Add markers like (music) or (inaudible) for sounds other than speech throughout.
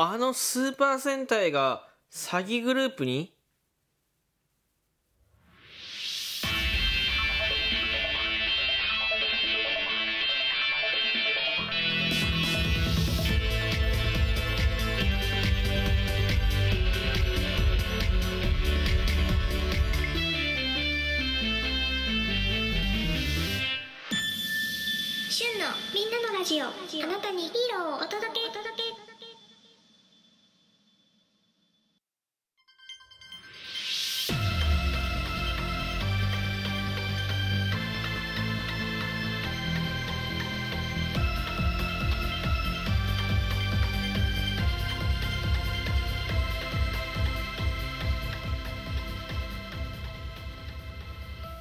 あのスーパー戦隊が詐欺グループに？旬のみんなのラジオ。あなたにヒーローをお届け。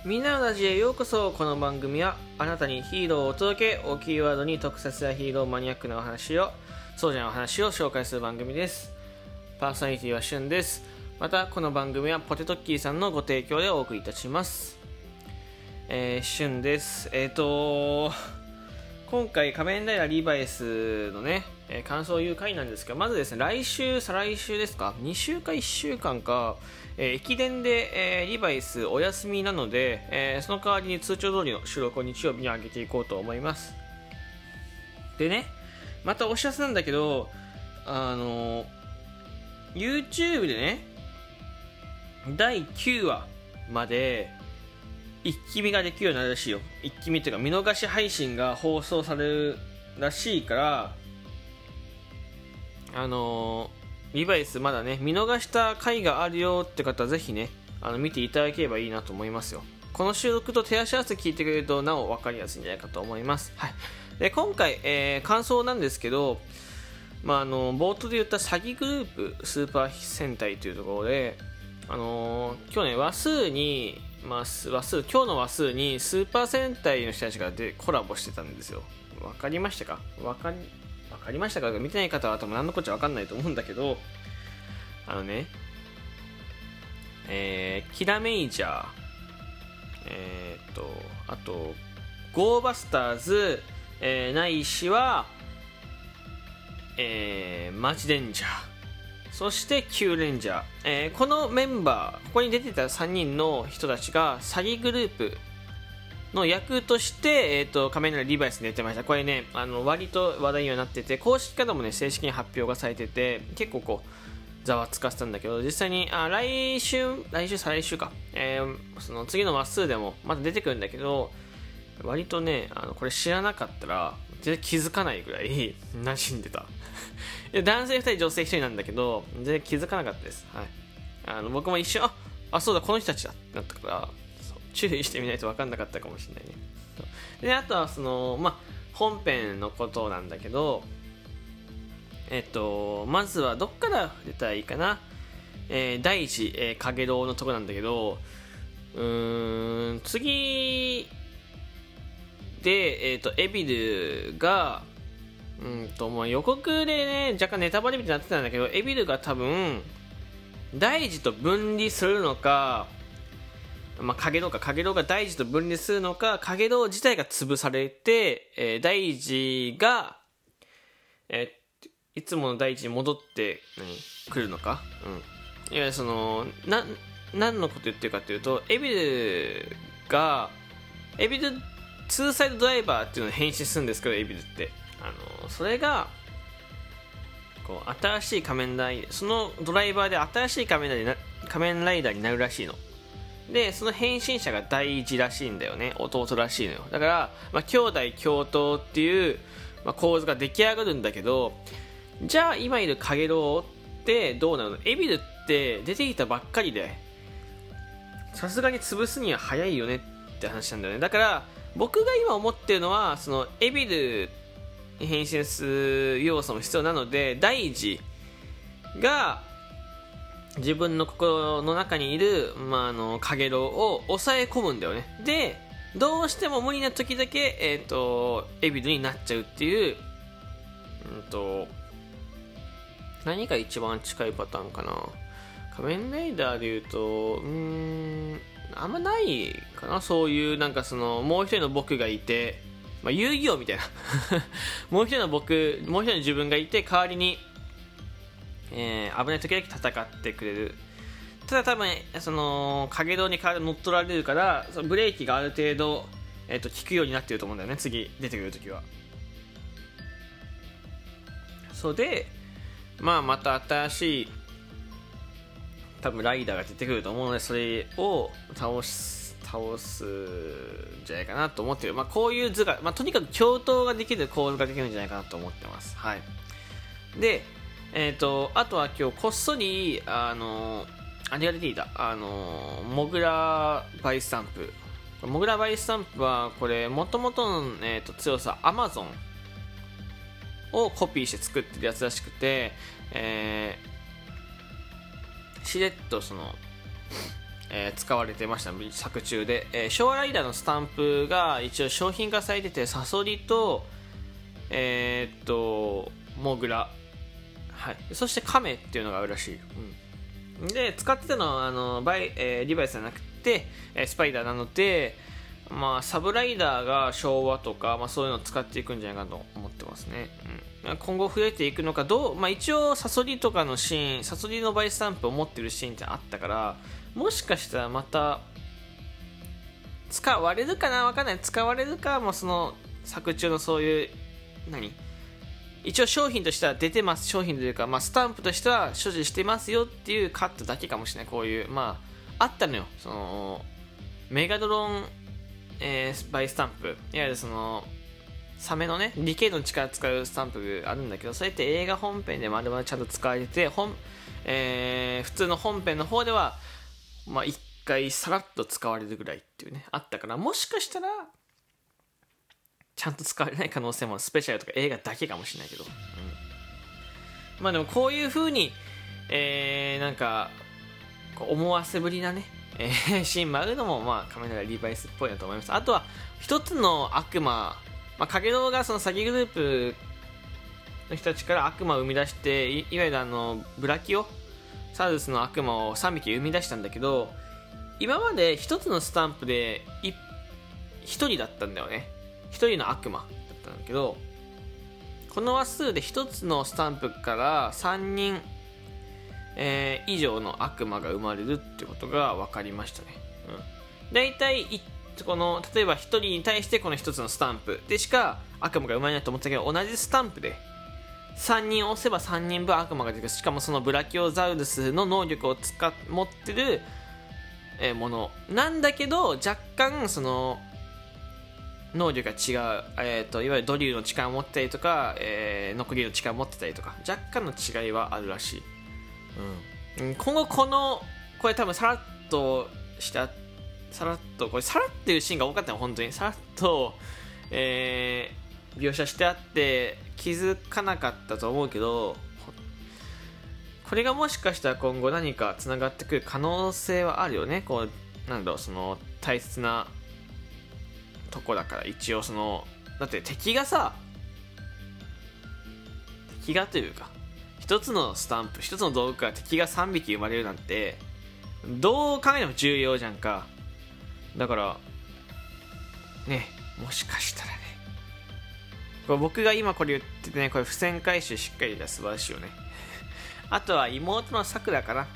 みんなのラジへようこそ。この番組はあなたにヒーローをお届けをキーワードに特撮やヒーローマニアックなお話をそうじゃないお話を紹介する番組です。パーソナリティはしゅんです。またこの番組はポテトッキーさんのご提供でお送りいたします。えー、しゅんです。えっ、ー、と今回仮面ライダーリバイスのね、えー、感想を言う回なんですけどまずですね来週再来週ですか？2週か1週間かえー、駅伝で、えー、リバイスお休みなので、え、その代わりに通常通りの収録を日曜日に上げていこうと思います。でねまたお知らせなんだけどあの YouTube でね第9話まで一気見ができるようになるらしいよ。一気見っていうか見逃し配信が放送されるらしいからあのリバイスまだね見逃した回があるよって方はぜひねあの見ていただければいいなと思いますよ。この収録と手足合わせ聞いてくれるとなお分かりやすいんじゃないかと思います。はい。で今回、えー、感想なんですけどまあ、あの冒頭で言った詐欺グループスーパー戦隊というところで、あのー、今日ね話数に、まあ、話数今日の話数にスーパー戦隊の人たちがでコラボしてたんですよ。わかりましたか？わかり分かりましたか？見てない方は多分何のこっちゃ分かんないと思うんだけどあのねえー、キラメイジャーえー、っとあとゴーバスターズ、えー、ないしはえー、マジレンジャーそしてキューレンジャー、えー、このメンバーここに出てた3人の人たちが詐欺グループの役として、えーと、仮面ライダーリバイスに出てました。これねあの割と話題にはなってて公式からもね正式に発表がされてて結構こうざわつかせたんだけど実際にあ来週来週再来週か、えー、その次の話数でもまた出てくるんだけど割とねあのこれ知らなかったら全然気づかないぐらい馴染んでた。(laughs) 男性2人女性1人なんだけど全然気づかなかったです、はい、あの僕も一瞬ああそうだこの人たちだってなったから注意してみないと分かんなかったかもしれないね。であとはそのまあ本編のことなんだけどえっとまずはどっから出たらいいかな。えー、第一、えー、影堂のとこなんだけどうん次で、えっ、ー、とエビルがうんともう予告でね若干ネタバレみたいになってたんだけどエビルが多分大事と分離するのかまあ、影堂か影堂が大事と分離するのか影堂自体が潰されて、えー、大事が、えー、いつもの大事に戻ってくるのか、うん、いわゆるそのな何のこと言ってるかというとエビルがエビルツーサイドドライバーっていうのを変身するんですけどエビルって。あのそれがこう新しい仮面ライダーそのドライバーで新しい仮面ライダー仮面ライダーになるらしいの。でその変身者が大事らしいんだよね。弟らしいのよ。だから、まあ、兄弟共闘っていう、まあ、構図が出来上がるんだけどじゃあ今いるカゲロウってどうなの？エビルって出てきたばっかりでさすがに潰すには早いよねって話なんだよね。だから僕が今思ってるのはそのエビルに変身する要素も必要なので大事が自分の心の中にいる、まあ、あの、かげろうを抑え込むんだよね。で、どうしても無理な時だけ、えっ、ー、と、エビドになっちゃうっていう、うんと、何が一番近いパターンかな。仮面ライダーで言うと、うん、あんまないかな。そういう、なんかその、もう一人の僕がいて、まあ、遊戯王みたいな。(laughs) もう一人の僕、もう一人の自分がいて、代わりに、えー危ない時だけ戦ってくれる。ただ多分その影道に乗っ取られるからそのブレーキがある程度、えー、と効くようになってると思うんだよね次出てくる時は。そうでまあまた新しい多分ライダーが出てくると思うのでそれを倒す倒すんじゃないかなと思ってる、まあ、こういう図が、まあ、とにかく共闘ができる構図ができるんじゃないかなと思ってます。はい。でえっ、とあとは今日こっそりあのあれが出ていたあのモグラバイスタンプ。モグラバイスタンプはこれもともとの、えー、と強さアマゾンをコピーして作ってるやつらしくて、えーしれっとその、えー使われてました。作中で、えー昭和ライダーのスタンプが一応商品化されててサソリとえーっとモグラ。はい。そしてカメっていうのがあるらしい、うん、で使ってたのはあのバイ、えーリバイスじゃなくて、えースパイダーなのでまあ、サブライダーが昭和とか、まあ、そういうのを使っていくんじゃないかと思ってますね、うん、今後増えていくのかどう、まあ、一応サソリとかのシーンサソリのバイスタンプを持ってるシーンってあったからもしかしたらまた使われるかなわかんない。使われるかもその作中のそういう何？一応商品としては出てます商品というか、まあ、スタンプとしては所持してますよっていうカットだけかもしれないこういうまああったのよ。そのメガドロン、えーバイスタンプ。いわゆるそのサメのね理系の力使うスタンプがあるんだけどそれって映画本編で丸々ちゃんと使われてて本、えー普通の本編の方ではまあ一回さらっと使われるぐらいっていうねあったからもしかしたらちゃんと使われない可能性もスペシャルとか映画だけかもしれないけど、うん、まあでもこういう風にえー、なんか思わせぶりなね、えー (laughs) シーンもあるのもまあ仮面ライダーリバイスっぽいなと思います。あとは一つの悪魔まあ、影堂がその詐欺グループの人たちから悪魔を生み出していわゆるあのブラキオサウルスの悪魔を3匹生み出したんだけど今まで1つのスタンプで1人だったんだよね。1人の悪魔だったんだけどこの話数で1つのスタンプから3人、えー以上の悪魔が生まれるってことが分かりましたね、うん、大体いこの例えば1人に対してこの1つのスタンプ。でしか悪魔が生まれないと思ってたけど同じスタンプで3人押せば3人分悪魔が出てくる。しかもそのブラキオザウルスの能力を使持ってるもの。なんだけど若干その能力が違う、えー、といわゆるドリューの力を持ってたりとか、えーノクリューの力を持ってたりとか若干の違いはあるらしい、うん、今後このこれ多分さらっとしたさらっとこれさらっていうシーンが多かったの本当に。さらっと、えー描写してあって気づかなかったと思うけどこれがもしかしたら今後何かつながってくる可能性はあるよね。こうなんだろうその大切なとこだから一応そのだって敵がさ敵がというか一つのスタンプ一つの道具から敵が3匹生まれるなんてどう考えても重要じゃんか。だからねもしかしたらね。これ僕が今これ言っててねこれ付箋回収しっかりで素晴らしいよね。あとは妹のさくらかな。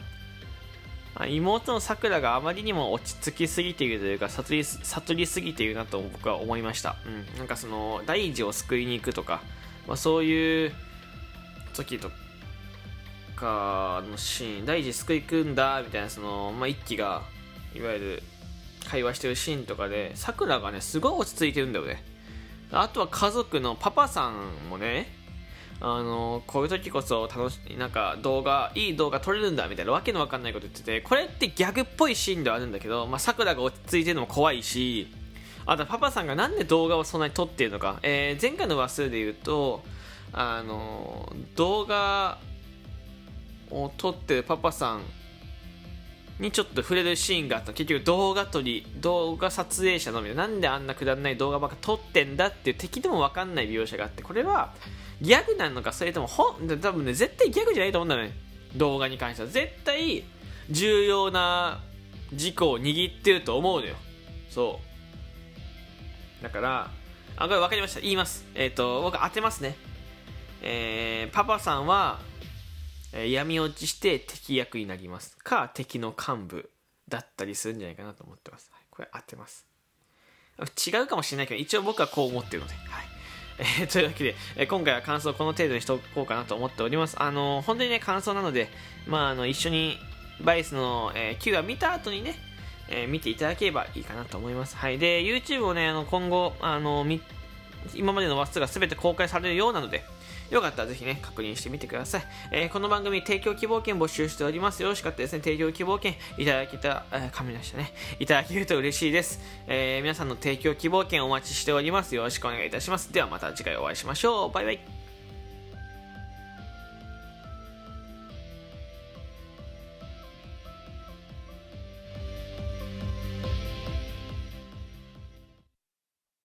妹のさくらがあまりにも落ち着きすぎているというか悟り悟りすぎているなと僕は思いました、うん、なんかその大事を救いに行くとか、まあ、そういう時とかのシーン大事救い行くんだみたいなその、まあ、一輝がいわゆる会話してるシーンとかでさくらがねすごい落ち着いてるんだよね。あとは家族のパパさんもねあのこういう時こそ楽しいなんか動画いい動画撮れるんだみたいなわけのわかんないこと言っててこれってギャグっぽいシーンではあるんだけどまあさくらが落ち着いてるのも怖いしあとパパさんがなんで動画をそんなに撮ってるのか、えー前回の話数で言うとあの動画を撮ってるパパさんにちょっと触れるシーンがあった。結局動画撮り動画撮影者のみでなんであんなくだらない動画ばっか撮ってんだっていう敵でも分かんない描写があってこれはギャグなのかそれとも本多分ね絶対ギャグじゃないと思うんだよね。動画に関しては絶対重要な事項を握ってると思うのよ。そう。だからあこれ分かりました。言います。えっ、と僕当てますね。えーパパさんはえー闇落ちして敵役になりますか敵の幹部だったりするんじゃないかなと思ってます、これ合ってます。違うかもしれないけど一応僕はこう思ってるので、はい。えー (laughs) というわけで、えー今回は感想この程度にしておこうかなと思っておりますあのー本当にね感想なので、まあ、あの一緒にバイスの、えー、Q は見た後にねえー見ていただければいいかなと思います。はい。で、YouTube をね、あの今後、あのみ今までの話数が全て公開されるようなので、よかったらぜひね、確認してみてください。えーこの番組、提供希望券募集しております。よろしかったですね、提供希望券いただけた、えー、噛みましたね。いただけると嬉しいです。えー皆さんの提供希望券お待ちしております。よろしくお願いいたします。ではまた次回お会いしましょう。バイバイ。